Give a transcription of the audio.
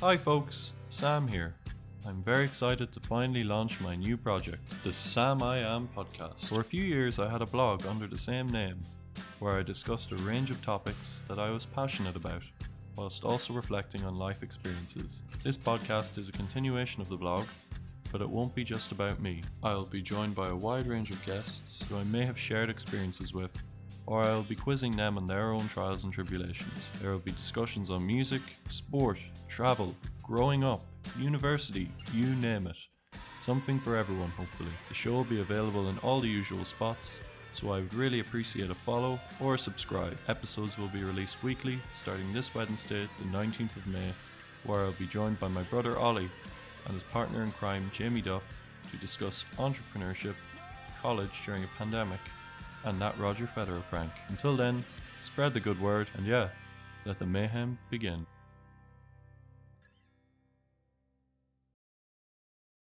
Hi, folks, Sam here. I'm very excited to finally launch my new project, the Sam I Am podcast. For a few years, I had a blog under the same name where I discussed a range of topics that I was passionate about, whilst also reflecting on life experiences. This podcast is a continuation of the blog, but it won't be just about me. I'll be joined by a wide range of guests who I may have shared experiences with or I'll be quizzing them on their own trials and tribulations. There will be discussions on music, sport, travel, growing up, university, you name it. Something for everyone, hopefully. The show will be available in all the usual spots, so I would really appreciate a follow or a subscribe. Episodes will be released weekly, starting this Wednesday, the 19th of May, where I'll be joined by my brother Ollie and his partner in crime, Jamie Duff, to discuss entrepreneurship, college during a pandemic, and that Roger Federer prank. Until then, spread the good word, and yeah, let the mayhem begin.